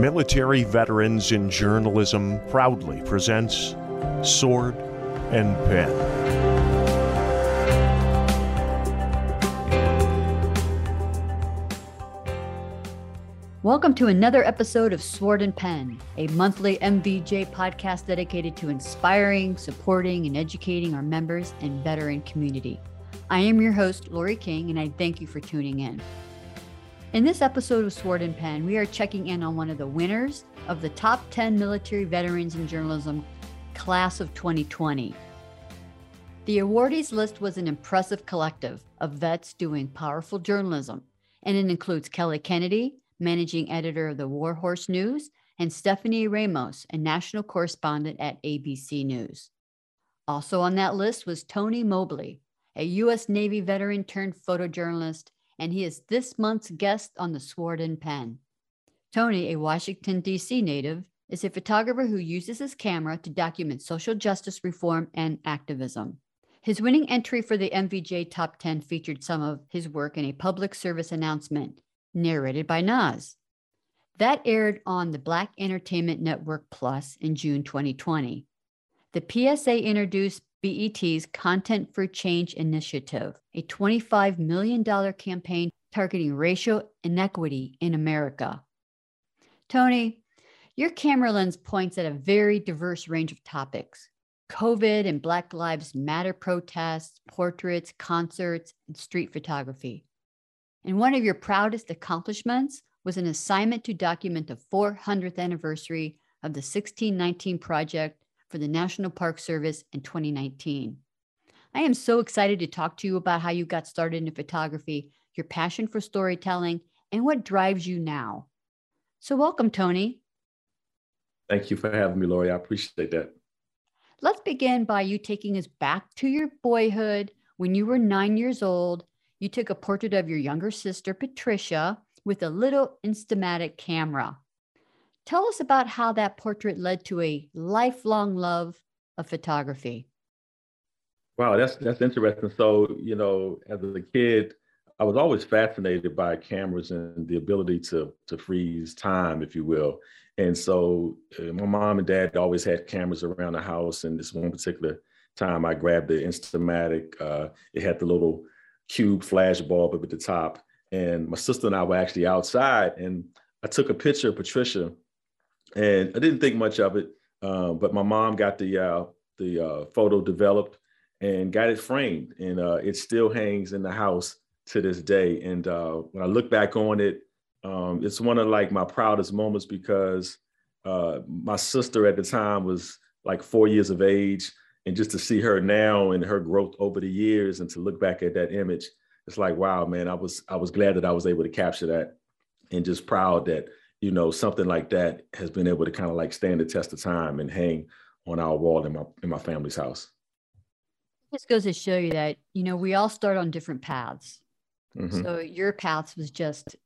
Military Veterans in Journalism proudly presents Sword and Pen. Welcome to another episode of Sword and Pen, a monthly MVJ podcast dedicated to inspiring, supporting, and educating our members and veteran community. I am your host, Lori King, and I thank you for tuning in. In this episode of Sword and Pen, we are checking in on one of the winners of the top 10 military veterans in journalism class of 2020. The awardees list was an impressive collective of vets doing powerful journalism, and it includes Kelly Kennedy, managing editor of the Warhorse News, and Stephanie Ramos, a national correspondent at ABC News. Also on that list was Tony Mobley, a U.S. Navy veteran turned photojournalist, and he is this month's guest on the Sword and Pen. Tony, a Washington, D.C. native, is a photographer who uses his camera to document social justice reform and activism. His winning entry for the MVJ Top 10 featured some of his work in a public service announcement narrated by Nas. That aired on the Black Entertainment Network Plus in June 2020. The PSA introduced BET's Content for Change initiative, a $25 million campaign targeting racial inequity in America. Tony, your camera lens points at a very diverse range of topics COVID and Black Lives Matter protests, portraits, concerts, and street photography. And one of your proudest accomplishments was an assignment to document the 400th anniversary of the 1619 Project for the National Park Service in 2019. I am so excited to talk to you about how you got started in photography, your passion for storytelling, and what drives you now. So, welcome, Tony. Thank you for having me, Lori. I appreciate that. Let's begin by you taking us back to your boyhood when you were nine years old. You took a portrait of your younger sister, Patricia, with a little Instamatic camera. Tell us about how that portrait led to a lifelong love of photography. Wow, that's that's interesting. So, you know, as a kid, I was always fascinated by cameras and the ability to to freeze time, if you will. And so, uh, my mom and dad always had cameras around the house. And this one particular time, I grabbed the Instamatic. Uh, it had the little cube flash bulb up at the top. And my sister and I were actually outside, and I took a picture of Patricia and I didn't think much of it. Uh, but my mom got the uh, the uh, photo developed and got it framed, and uh, it still hangs in the house to this day. And when I look back on it, um, it's one of like my proudest moments because my sister at the time was like four years of age, and just to see her now and her growth over the years, and to look back at that image, it's like wow, man. I was I was glad that I was able to capture that, and just proud that you know, something like that has been able to kind of like stand the test of time and hang on our wall in my in my family's house. This goes to show you that you know we all start on different paths. Mm-hmm. So your path was just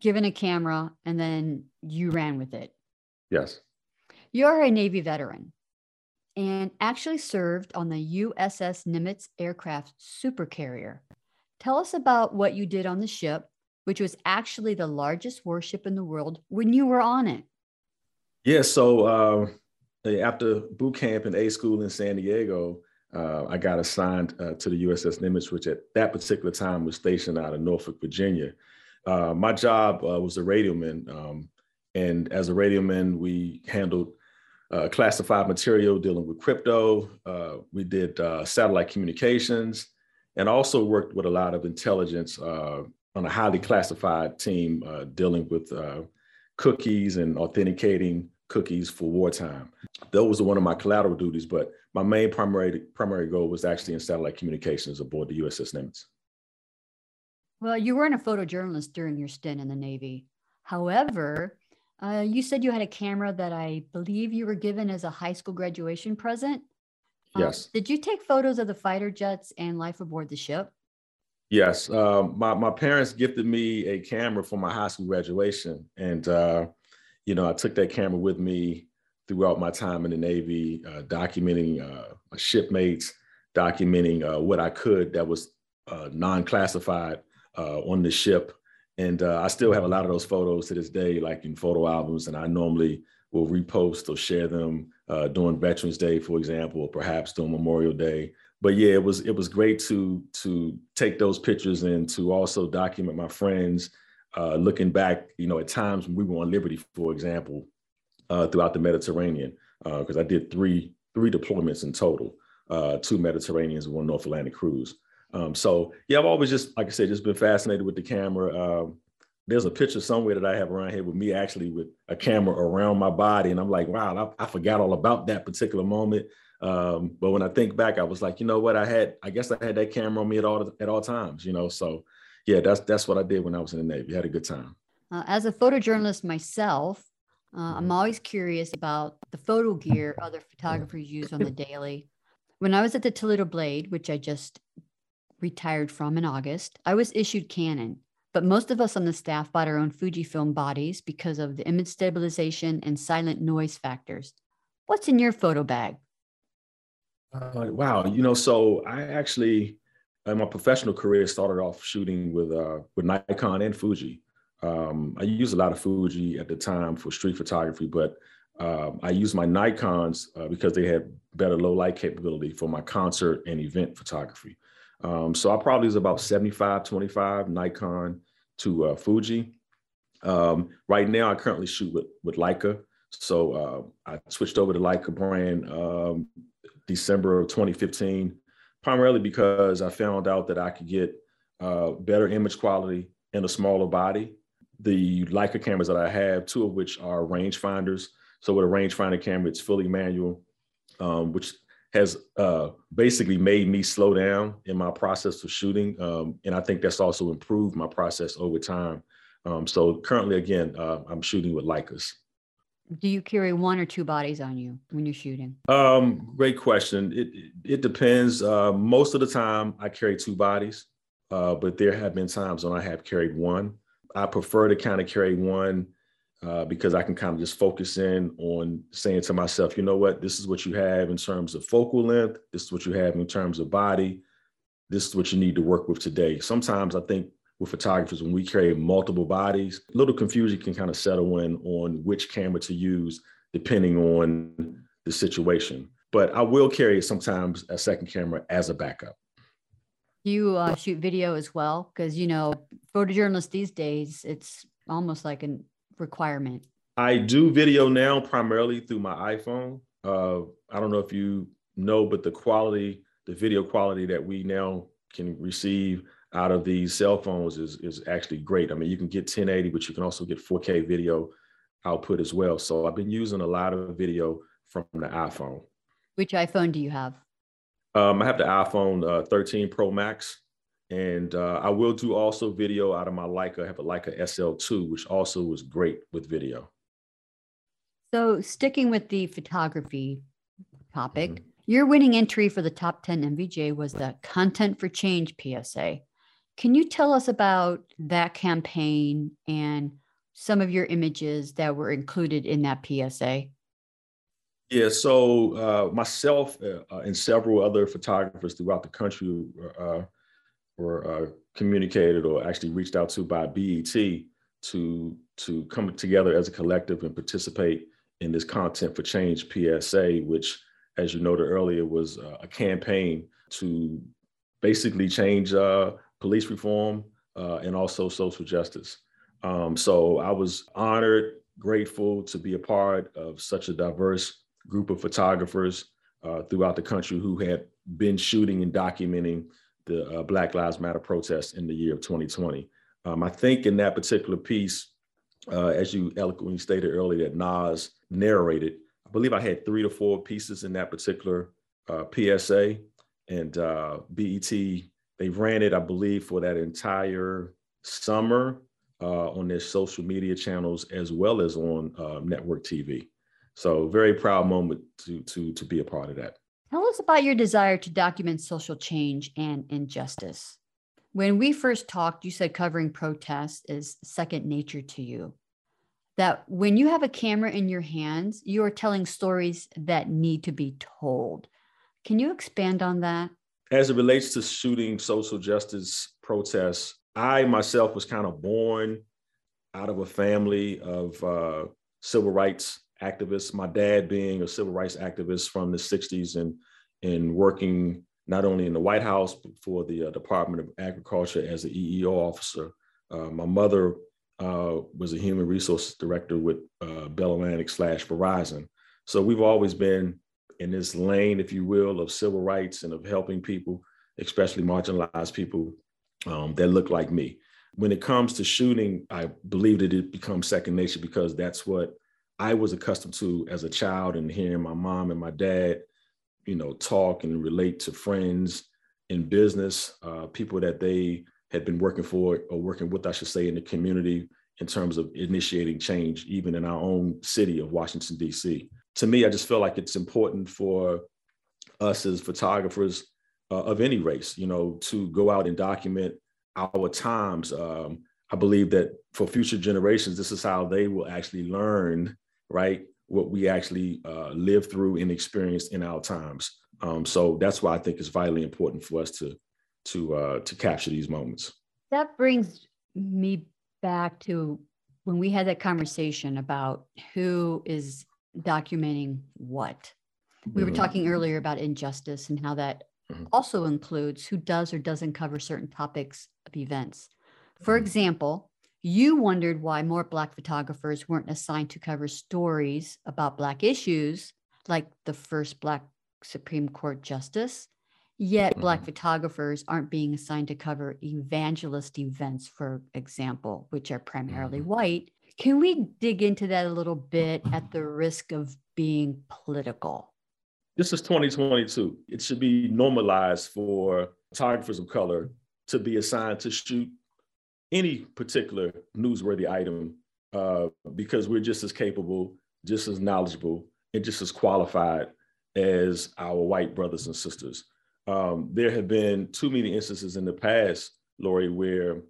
given a camera and then you ran with it. Yes. You're a Navy veteran and actually served on the USS Nimitz aircraft supercarrier. Tell us about what you did on the ship which was actually the largest warship in the world when you were on it. Yeah, so uh, after boot camp and A school in San Diego, uh, I got assigned uh, to the USS Nimitz, which at that particular time was stationed out of Norfolk, Virginia. Uh, my job uh, was a radioman, um, and as a radioman, we handled uh, classified material dealing with crypto. we did satellite communications, and also worked with a lot of intelligence on a highly classified team uh, dealing with uh, cookies and authenticating cookies for wartime. Those were one of my collateral duties, but my main primary primary goal was actually in satellite communications aboard the USS Nimitz. Well, you weren't a photojournalist during your stint in the Navy. However, uh, you said you had a camera that I believe you were given as a high school graduation present. Um, yes. did you take photos of the fighter jets and life aboard the ship? Yes, uh, my my parents gifted me a camera for my high school graduation, and uh, you know I took that camera with me throughout my time in the Navy, uh, documenting uh, my shipmates, documenting uh, what I could that was uh, non-classified on the ship, And uh, I still have a lot of those photos to this day, like in photo albums. And I normally will repost or share them uh, during Veterans Day, for example, or perhaps during Memorial Day. But yeah, it was it was great to to take those pictures and to also document my friends. Uh, looking back, you know, at times when we were on Liberty, for example, uh, throughout the Mediterranean, because uh, I did three three deployments in total, uh, two Mediterraneans and one North Atlantic cruise. Um, so yeah, I've always just, like I said, just been fascinated with the camera. Um, there's a picture somewhere that I have around here with me actually with a camera around my body. And I'm like, wow, I, I forgot all about that particular moment. Um, but when I think back, I was like, you know what? I had, I guess I had that camera on me at all at all times, you know. So yeah, that's that's what I did when I was in the Navy. I had a good time. Uh, as a photojournalist myself, uh, I'm mm-hmm. always curious about the photo gear other photographers use on the daily. When I was at the Toledo Blade, which I just retired from in August, I was issued Canon, but most of us on the staff bought our own Fujifilm bodies because of the image stabilization and silent noise factors. What's in your photo bag? Uh, wow, you know, so I actually, in my professional career, started off shooting with uh, with Nikon and Fuji. Um, I used a lot of Fuji at the time for street photography, but um, I used my Nikons uh, because they had better low light capability for my concert and event photography. Um, so I probably was about 75, 25 Nikon to uh, Fuji. Um, right now, I currently shoot with, with Leica. So uh, I switched over to Leica brand um, December of 2015, primarily because I found out that I could get uh, better image quality in a smaller body. The Leica cameras that I have, two of which are rangefinders. So with a rangefinder camera, it's fully manual, um, which has uh, basically made me slow down in my process of shooting. Um, and I think that's also improved my process over time. Um, so currently, again, uh, I'm shooting with Leicas. Do you carry one or two bodies on you when you're shooting? Um, great question. It, it depends. Uh, most of the time, I carry two bodies, uh, but there have been times when I have carried one. I prefer to kind of carry one uh, because I can kind of just focus in on saying to myself, you know what, this is what you have in terms of focal length, this is what you have in terms of body, this is what you need to work with today. Sometimes I think with photographers, when we carry multiple bodies, a little confusion can kind of settle in on which camera to use depending on the situation. But I will carry sometimes a second camera as a backup. You uh, shoot video as well, because you know, photojournalists these days, it's almost like a requirement? I do video now primarily through my iPhone. Uh, I don't know if you know, but the quality, the video quality that we now can receive out of these cell phones is is actually great. I mean, you can get 1080, but you can also get 4K video output as well. So I've been using a lot of video from the iPhone. Which iPhone do you have? Um, I have the iPhone uh, 13 Pro Max. And uh, I will do also video out of my Leica. I have a Leica SL2, which also was great with video. So, sticking with the photography topic, mm-hmm. your winning entry for the top 10 MVJ was the Content for Change PSA. Can you tell us about that campaign and some of your images that were included in that PSA? Yeah, so uh, myself uh, and several other photographers throughout the country uh, were uh, communicated or actually reached out to by BET to to come together as a collective and participate in this content for change PSA, which, as you noted earlier, was uh, a campaign to basically change uh, police reform uh, and also social justice. Um, so I was honored, grateful to be a part of such a diverse group of photographers uh, throughout the country who had been shooting and documenting the uh, Black Lives Matter protests in the year of 2020. Um, I think in that particular piece, uh, as you eloquently stated earlier, that Nas narrated, I believe I had three to four pieces in that particular uh, PSA. And uh, BET, they ran it, I believe, for that entire summer uh, on their social media channels as well as on uh, network TV. So very proud moment to, to, to be a part of that. Tell us about your desire to document social change and injustice. When we first talked, you said covering protests is second nature to you. That when you have a camera in your hands, you are telling stories that need to be told. Can you expand on that? As it relates to shooting social justice protests, I myself was kind of born out of a family of uh, civil rights activists. My dad being a civil rights activist from the 60s and, and working not only in the White House, but for the uh, Department of Agriculture as an EEO officer. Uh, my mother uh, was a human resources director with uh, Bell Atlantic slash Verizon. So we've always been in this lane, if you will, of civil rights and of helping people, especially marginalized people um, that look like me. When it comes to shooting, I believe that it becomes second nature because that's what I was accustomed to as a child and hearing my mom and my dad, you know, talk and relate to friends in business, uh, people that they had been working for or working with, I should say, in the community in terms of initiating change, even in our own city of Washington, D.C. To me, I just feel like it's important for us as photographers uh, of any race, you know, to go out and document our times. Um, I believe that for future generations, this is how they will actually learn, right, what we actually uh, live through and experience in our times. Um, so that's why I think it's vitally important for us to to uh, to capture these moments. That brings me back to when we had that conversation about who is documenting what. We were mm-hmm. talking earlier about injustice and how that mm-hmm. also includes who does or doesn't cover certain topics of events. For mm-hmm. example, you wondered why more Black photographers weren't assigned to cover stories about Black issues, like the first Black Supreme Court justice Yet, Black mm-hmm. photographers aren't being assigned to cover evangelist events, for example, which are primarily mm-hmm. white. Can we dig into that a little bit at the risk of being political? This is 2022. It should be normalized for photographers of color to be assigned to shoot any particular newsworthy item uh, because we're just as capable, just as knowledgeable, and just as qualified as our white brothers and sisters um, there have been too many instances in the past, Lori, where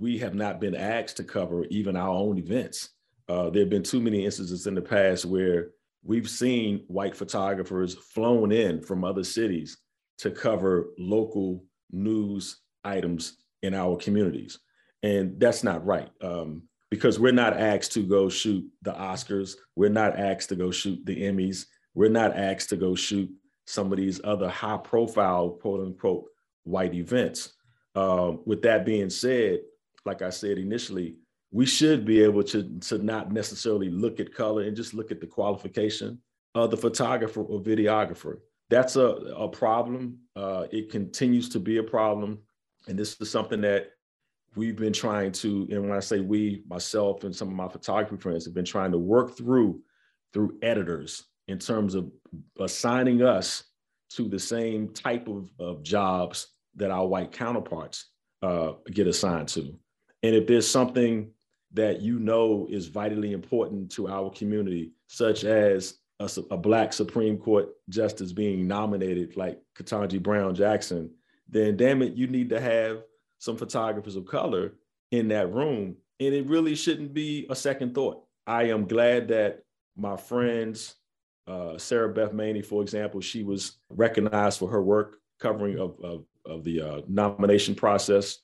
we have not been asked to cover even our own events. Uh, there have been too many instances in the past where we've seen white photographers flown in from other cities to cover local news items in our communities. And that's not right um, because we're not asked to go shoot the Oscars. We're not asked to go shoot the Emmys. We're not asked to go shoot some of these other high profile, quote unquote, white events. Um, with that being said, like I said initially, we should be able to, to not necessarily look at color and just look at the qualification of the photographer or videographer. That's a, a problem. Uh, it continues to be a problem. And this is something that we've been trying to, and when I say we, myself and some of my photography friends have been trying to work through through editors in terms of assigning us to the same type of, of jobs that our white counterparts uh, get assigned to. And if there's something that you know is vitally important to our community, such as a, a Black Supreme Court justice being nominated, like Ketanji Brown Jackson, then damn it, you need to have some photographers of color in that room. And it really shouldn't be a second thought. I am glad that my friends uh, Sarah Beth Maney, for example, she was recognized for her work covering of, of, of the uh, nomination process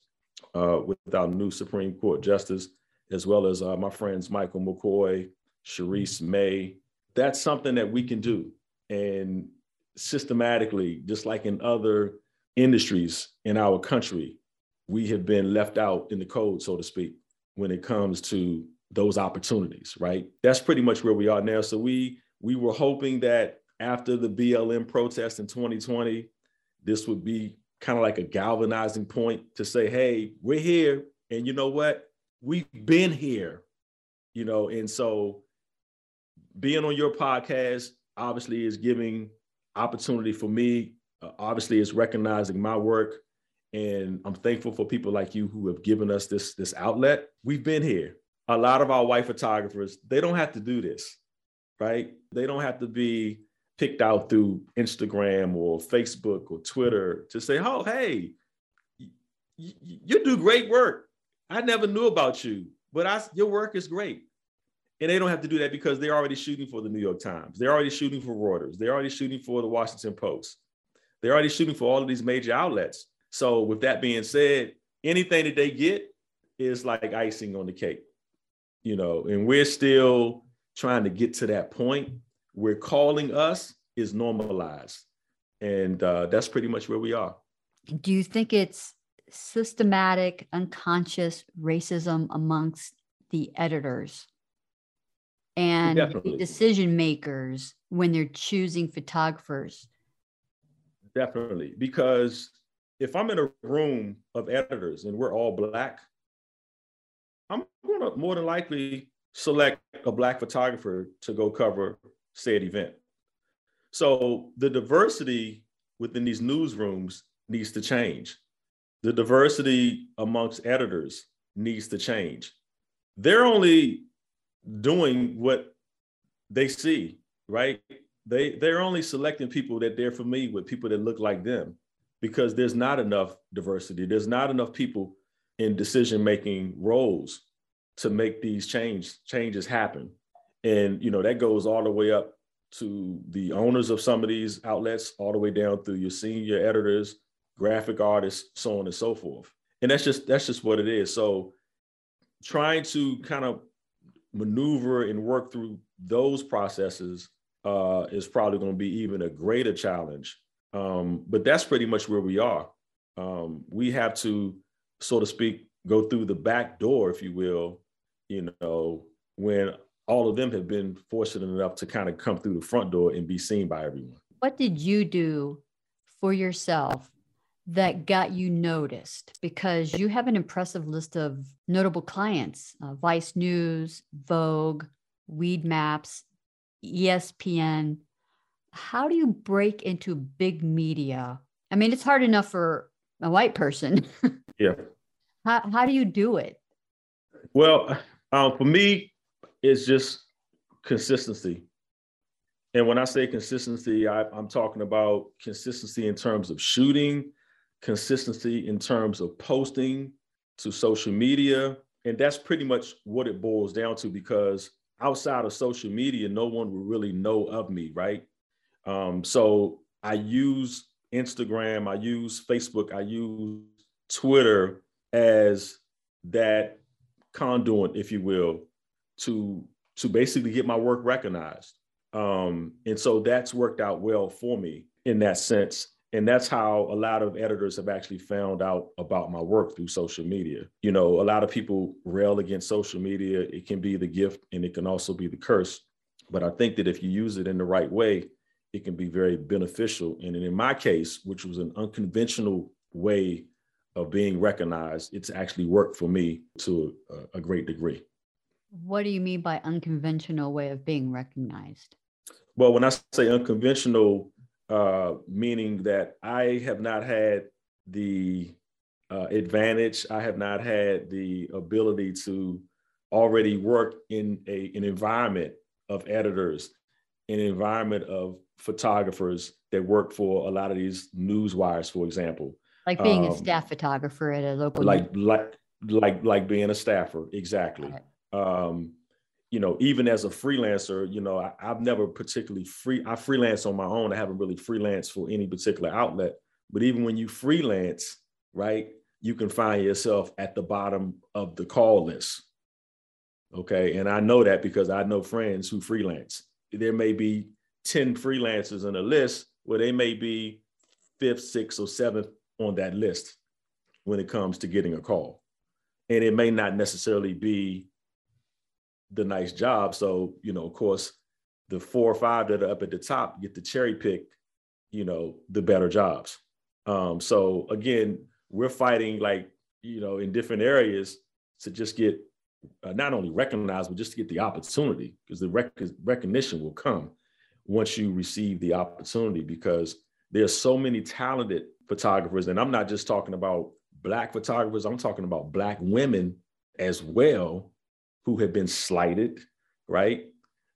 uh, with our new Supreme Court justice, as well as uh, my friends Michael McCoy, Cheriss May. That's something that we can do. And systematically, just like in other industries in our country, we have been left out in the cold, so to speak, when it comes to those opportunities, right? That's pretty much where we are now. So we we were hoping that after the BLM protest in 2020, this would be kind of like a galvanizing point to say, hey, we're here. And you know what? We've been here, you know, and so being on your podcast obviously is giving opportunity for me. Uh, obviously, it's recognizing my work, and I'm thankful for people like you who have given us this this outlet. We've been here. A lot of our white photographers, they don't have to do this right? They don't have to be picked out through Instagram or Facebook or Twitter to say, oh, hey, you, you do great work. I never knew about you, but I, your work is great. And they don't have to do that because they're already shooting for the New York Times. They're already shooting for Reuters. They're already shooting for the Washington Post. They're already shooting for all of these major outlets. So, with that being said, anything that they get is like icing on the cake, you know, and we're still trying to get to that point where calling us is normalized. And uh, that's pretty much where we are. Do you think it's systematic, unconscious racism amongst the editors and the decision makers when they're choosing photographers? Definitely. Because if I'm in a room of editors and we're all Black, I'm going to more than likely select a Black photographer to go cover said event. So the diversity within these newsrooms needs to change. The diversity amongst editors needs to change. They're only doing what they see, right? They they're only selecting people that they're familiar with, people that look like them, because there's not enough diversity. There's not enough people in decision-making roles to make these change changes happen. And you know, that goes all the way up to the owners of some of these outlets, all the way down through your senior editors, graphic artists, so on and so forth. And that's just that's just what it is. So trying to kind of maneuver and work through those processes uh, is probably going to be even a greater challenge. Um, but that's pretty much where we are. Um, we have to, so to speak, go through the back door, if you will, you know, when all of them have been fortunate enough to kind of come through the front door and be seen by everyone. What did you do for yourself that got you noticed? Because you have an impressive list of notable clients uh, Vice News, Vogue, Weedmaps, ESPN. How do you break into big media? I mean, it's hard enough for a white person. yeah. How, how do you do it? Well, um, for me, it's just consistency. And when I say consistency, I, I'm talking about consistency in terms of shooting, consistency in terms of posting to social media. And that's pretty much what it boils down to because outside of social media, no one will really know of me, right? Um, so I use Instagram, I use Facebook, I use Twitter as that conduit, if you will, to to basically get my work recognized. Um, and so that's worked out well for me in that sense. And that's how a lot of editors have actually found out about my work through social media. You know, a lot of people rail against social media. It can be the gift and it can also be the curse. But I think that if you use it in the right way, it can be very beneficial. And in my case, which was an unconventional way of being recognized, it's actually worked for me to a, a great degree. What do you mean by unconventional way of being recognized? Well, when I say unconventional, uh, meaning that I have not had the uh, advantage, I have not had the ability to already work in a, an environment of editors, an environment of photographers that work for a lot of these news wires, for example. Like being um, a staff photographer at a local. Like news. like like like being a staffer, exactly. Um, you know, even as a freelancer, you know, I, have never particularly free. I freelance on my own. I haven't really freelanced for any particular outlet. But even when you freelance, right, you can find yourself at the bottom of the call list. Okay, and I know that because I know friends who freelance. There may be ten freelancers on a list, where they may be fifth, sixth, or seventh on that list when it comes to getting a call, and it may not necessarily be the nice job. So, you know, of course, the four or five that are up at the top get to cherry pick, you know, the better jobs. Um, so again, we're fighting like, you know, in different areas to just get uh, not only recognized, but just to get the opportunity because the rec- recognition will come once you receive the opportunity because there's so many talented photographers. And I'm not just talking about black photographers, I'm talking about black women as well who have been slighted, right?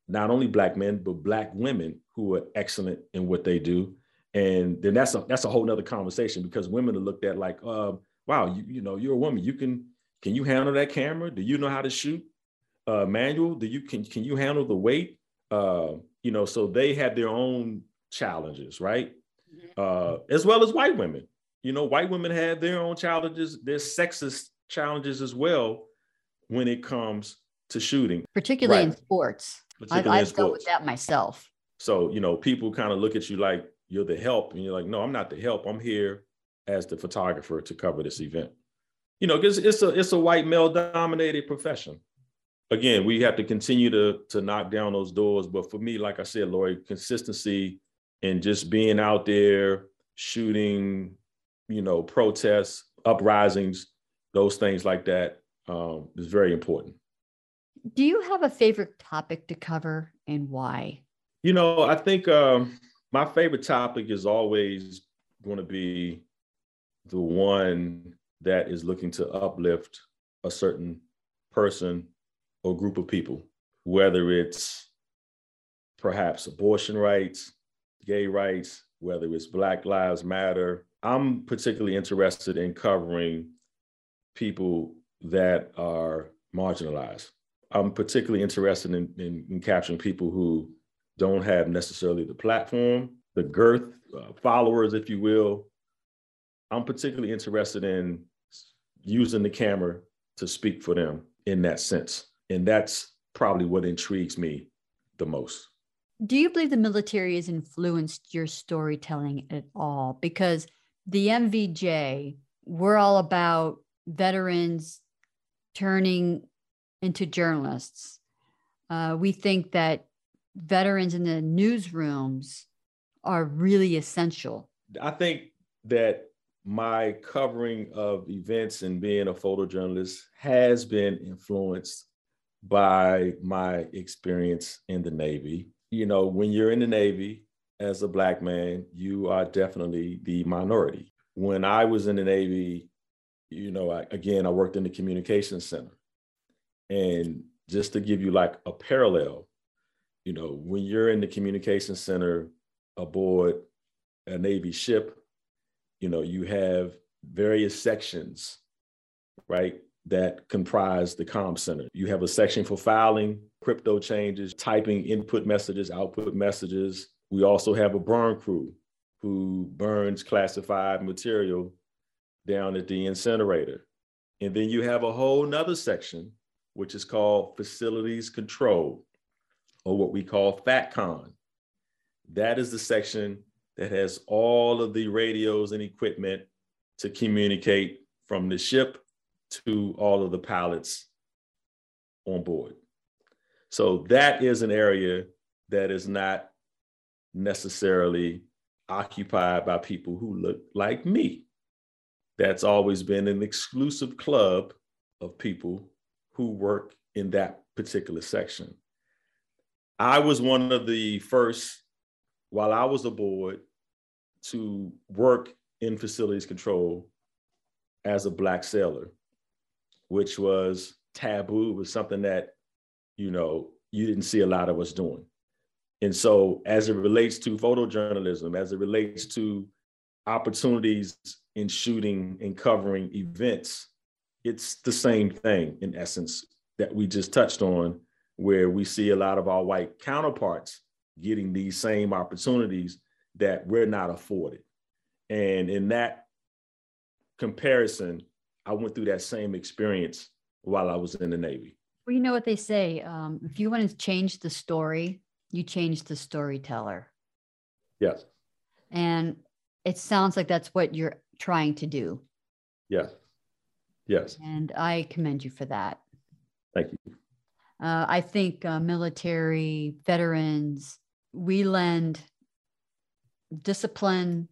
Not only black men, but black women who are excellent in what they do. And then that's a that's a whole nother conversation because women are looked at like, uh, wow, you, you know, you're a woman. You can can you handle that camera? Do you know how to shoot uh, manual? Do you can can you handle the weight? Uh, you know, so they have their own challenges, right? Uh, as well as white women. You know, white women have their own challenges, their sexist challenges as well when it comes to shooting, particularly right. in sports. Particularly I, I've dealt with that myself. So, you know, people kind of look at you like you're the help, and you're like, no, I'm not the help. I'm here as the photographer to cover this event. You know, because it's a it's a white male dominated profession. Again, we have to continue to to knock down those doors. But for me, like I said, Lori, consistency and just being out there shooting, you know, protests, uprisings, those things like that um, is very important. Do you have a favorite topic to cover and why? You know, I think um, my favorite topic is always going to be the one that is looking to uplift a certain person or group of people, whether it's perhaps abortion rights, gay rights, whether it's Black Lives Matter. I'm particularly interested in covering people that are marginalized. I'm particularly interested in, in, in capturing people who don't have necessarily the platform, the girth, uh, followers, if you will. I'm particularly interested in using the camera to speak for them in that sense. And that's probably what intrigues me the most. Do you believe the military has influenced your storytelling at all? Because the MVJ, we're all about veterans turning into journalists. Uh, we think that veterans in the newsrooms are really essential. I think that my covering of events and being a photojournalist has been influenced by my experience in the Navy. You know, when you're in the Navy as a Black man, you are definitely the minority. When I was in the Navy, you know, I, again, I worked in the communications center. And just to give you like a parallel, you know, when you're in the communication center aboard a Navy ship, you know, you have various sections, right, that comprise the comm center. You have a section for filing, crypto changes, typing input messages, output messages. We also have a burn crew who burns classified material down at the incinerator. And then you have a whole nother section, which is called facilities control, or what we call FATCON. That is the section that has all of the radios and equipment to communicate from the ship to all of the pilots on board. So that is an area that is not necessarily occupied by people who look like me that's always been an exclusive club of people who work in that particular section. I was one of the first, while I was aboard, to work in facilities control as a Black sailor, which was taboo. It was something that, you know, you didn't see a lot of us doing. And so, as it relates to photojournalism, as it relates to opportunities in shooting and covering events, it's the same thing in essence that we just touched on, where we see a lot of our white counterparts getting these same opportunities that we're not afforded. And in that comparison, I went through that same experience while I was in the Navy. Well, you know what they say um, if you want to change the story, you change the storyteller. Yes. And it sounds like that's what you're trying to do. Yes. Yes. And I commend you for that. Thank you. Uh, I think uh, military veterans, we lend discipline,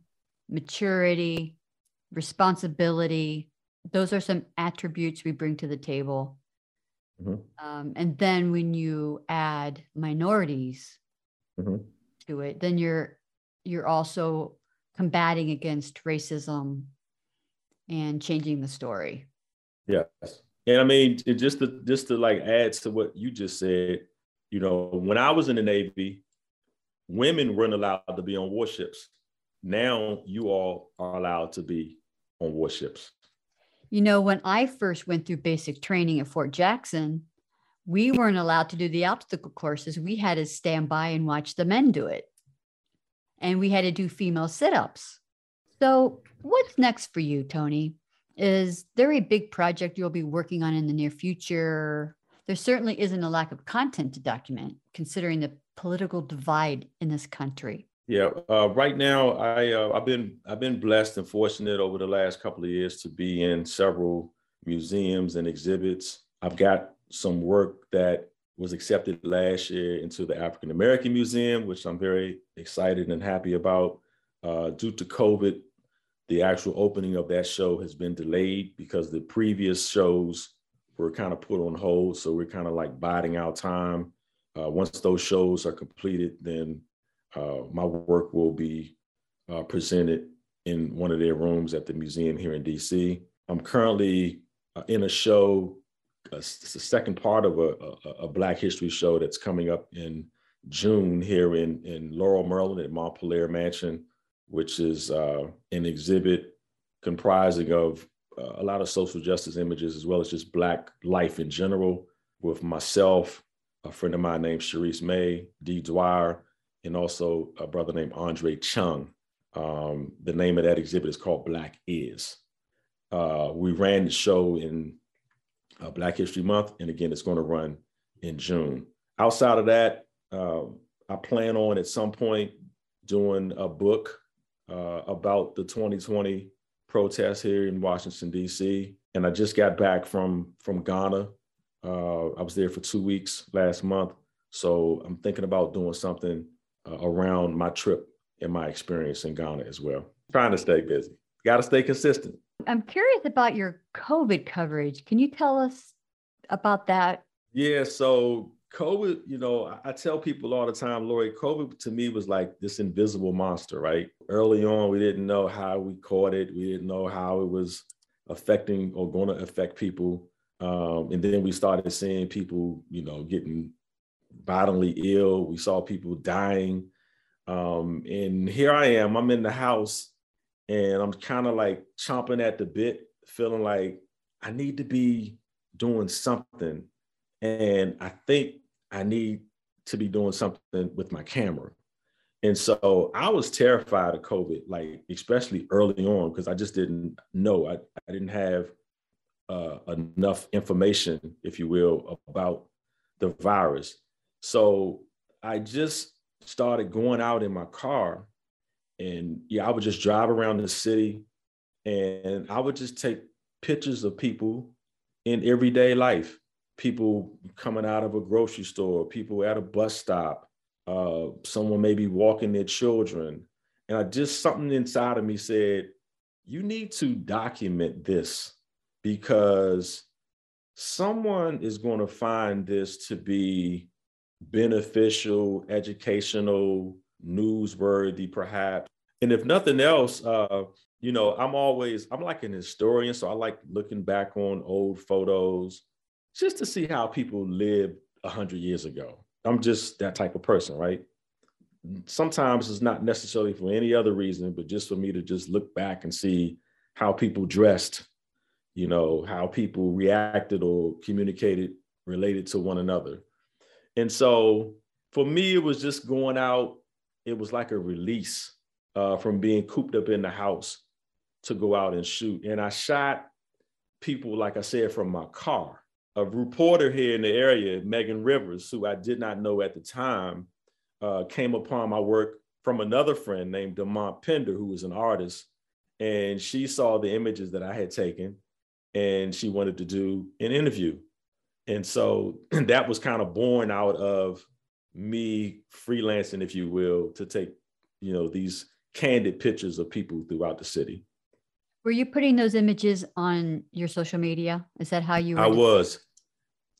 maturity, responsibility. Those are some attributes we bring to the table. Mm-hmm. Um, and then when you add minorities mm-hmm. to it, then you're you're also combating against racism and changing the story. Yes. And I mean, just to just to like add to what you just said, you know, when I was in the Navy, women weren't allowed to be on warships. Now you all are allowed to be on warships. You know, when I first went through basic training at Fort Jackson, we weren't allowed to do the obstacle courses. We had to stand by and watch the men do it and we had to do female sit ups. So, what's next for you, Tony? Is there a big project you'll be working on in the near future? There certainly isn't a lack of content to document, considering the political divide in this country. Yeah, uh, right now I uh, I've been I've been blessed and fortunate over the last couple of years to be in several museums and exhibits. I've got some work that was accepted last year into the African American Museum, which I'm very excited and happy about. Uh, due to COVID, the actual opening of that show has been delayed because the previous shows were kind of put on hold. So we're kind of like biding our time. Uh, once those shows are completed, then uh, my work will be uh, presented in one of their rooms at the museum here in DC. I'm currently uh, in a show, it's the second part of a, a, a, Black History show that's coming up in June here in, in Laurel, Maryland at Montpelier Mansion, which is uh, an exhibit comprising of uh, a lot of social justice images as well as just Black life in general with myself, a friend of mine named Cheriss May, Dee Dwyer, and also a brother named Andre Chung. Um, the name of that exhibit is called Black Is. Uh, we ran the show in uh, Black History Month, and again, it's going to run in June. Outside of that, uh, I plan on at some point doing a book uh, about the 2020 protests here in Washington D.C. And I just got back from from Ghana. Uh, I was there for two weeks last month, so I'm thinking about doing something uh, around my trip and my experience in Ghana as well. Trying to stay busy. Got to stay consistent. I'm curious about your COVID coverage. Can you tell us about that? Yeah, so COVID, you know, I tell people all the time, Lori, COVID to me was like this invisible monster, right? Early on, we didn't know how we caught it. We didn't know how it was affecting or going to affect people. Um, and then we started seeing people, you know, getting bodily ill. We saw people dying. Um, and here I am, I'm in the house and I'm kind of like chomping at the bit, feeling like I need to be doing something. And I think I need to be doing something with my camera. And so I was terrified of COVID, like especially early on, because I just didn't know. I, I didn't have uh, enough information, if you will, about the virus. So I just started going out in my car and yeah, I would just drive around the city and I would just take pictures of people in everyday life. People coming out of a grocery store, people at a bus stop, uh, someone maybe walking their children. And I just something inside of me said, you need to document this because someone is going to find this to be beneficial, educational, newsworthy, perhaps. And if nothing else, uh, you know, I'm always, I'm like an historian. So I like looking back on old photos just to see how people lived 100 years ago. I'm just that type of person, right? Sometimes it's not necessarily for any other reason, but just for me to just look back and see how people dressed, you know, how people reacted or communicated related to one another. And so for me, it was just going out. It was like a release uh, from being cooped up in the house to go out and shoot. And I shot people, like I said, from my car. A reporter here in the area, Megan Rivers, who I did not know at the time, uh, came upon my work from another friend named Demont Pinder, who was an artist. And she saw the images that I had taken and she wanted to do an interview. And so that was kind of born out of me freelancing, if you will, to take, you know, these candid pictures of people throughout the city. Were you putting those images on your social media? Is that how you were? I was.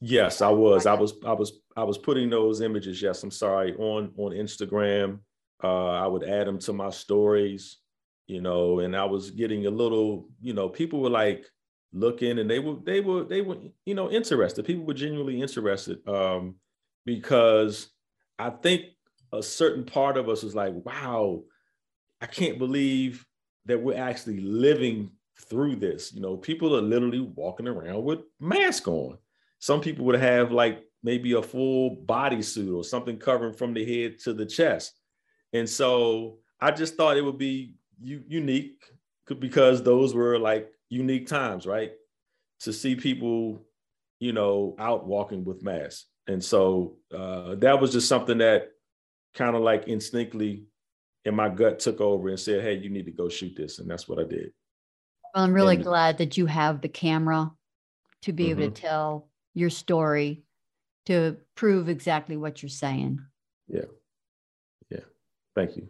Yes, I was. I was I was I was putting those images, yes, I'm sorry, on on Instagram. Uh, I would add them to my stories, you know, and I was getting a little, you know, people were like, looking and they were they were they were you know interested people were genuinely interested um because i think a certain part of us was like wow i can't believe that we're actually living through this you know people are literally walking around with masks on some people would have like maybe a full bodysuit or something covering from the head to the chest and so i just thought it would be u- unique because those were like unique times, right? To see people, you know, out walking with masks. And so uh, that was just something that kind of like instinctively in my gut took over and said, hey, you need to go shoot this. And that's what I did. Well, I'm really and, glad that you have the camera to be mm-hmm. able to mm-hmm. tell your story to prove exactly what you're saying. Yeah. Yeah. Thank you.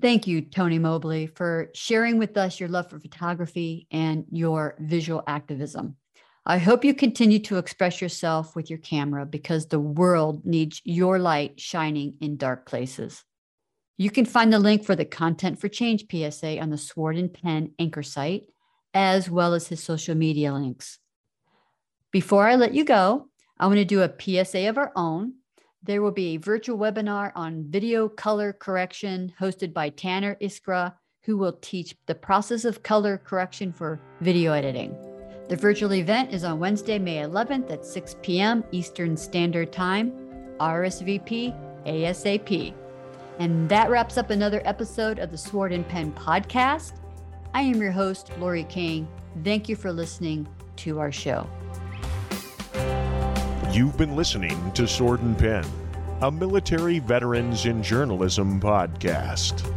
Thank you, Tony Mobley, for sharing with us your love for photography and your visual activism. I hope you continue to express yourself with your camera because the world needs your light shining in dark places. You can find the link for the Content for Change PSA on the Sword and Pen anchor site, as well as his social media links. Before I let you go, I want to do a PSA of our own. There will be a virtual webinar on video color correction hosted by Tanner Iskra, who will teach the process of color correction for video editing. The virtual event is on Wednesday, May 11th at 6 p.m. Eastern Standard Time. RSVP ASAP. And that wraps up another episode of the Sword and Pen podcast. I am your host, Lori King. Thank you for listening to our show. You've been listening to Sword and Pen, a military veterans in journalism podcast.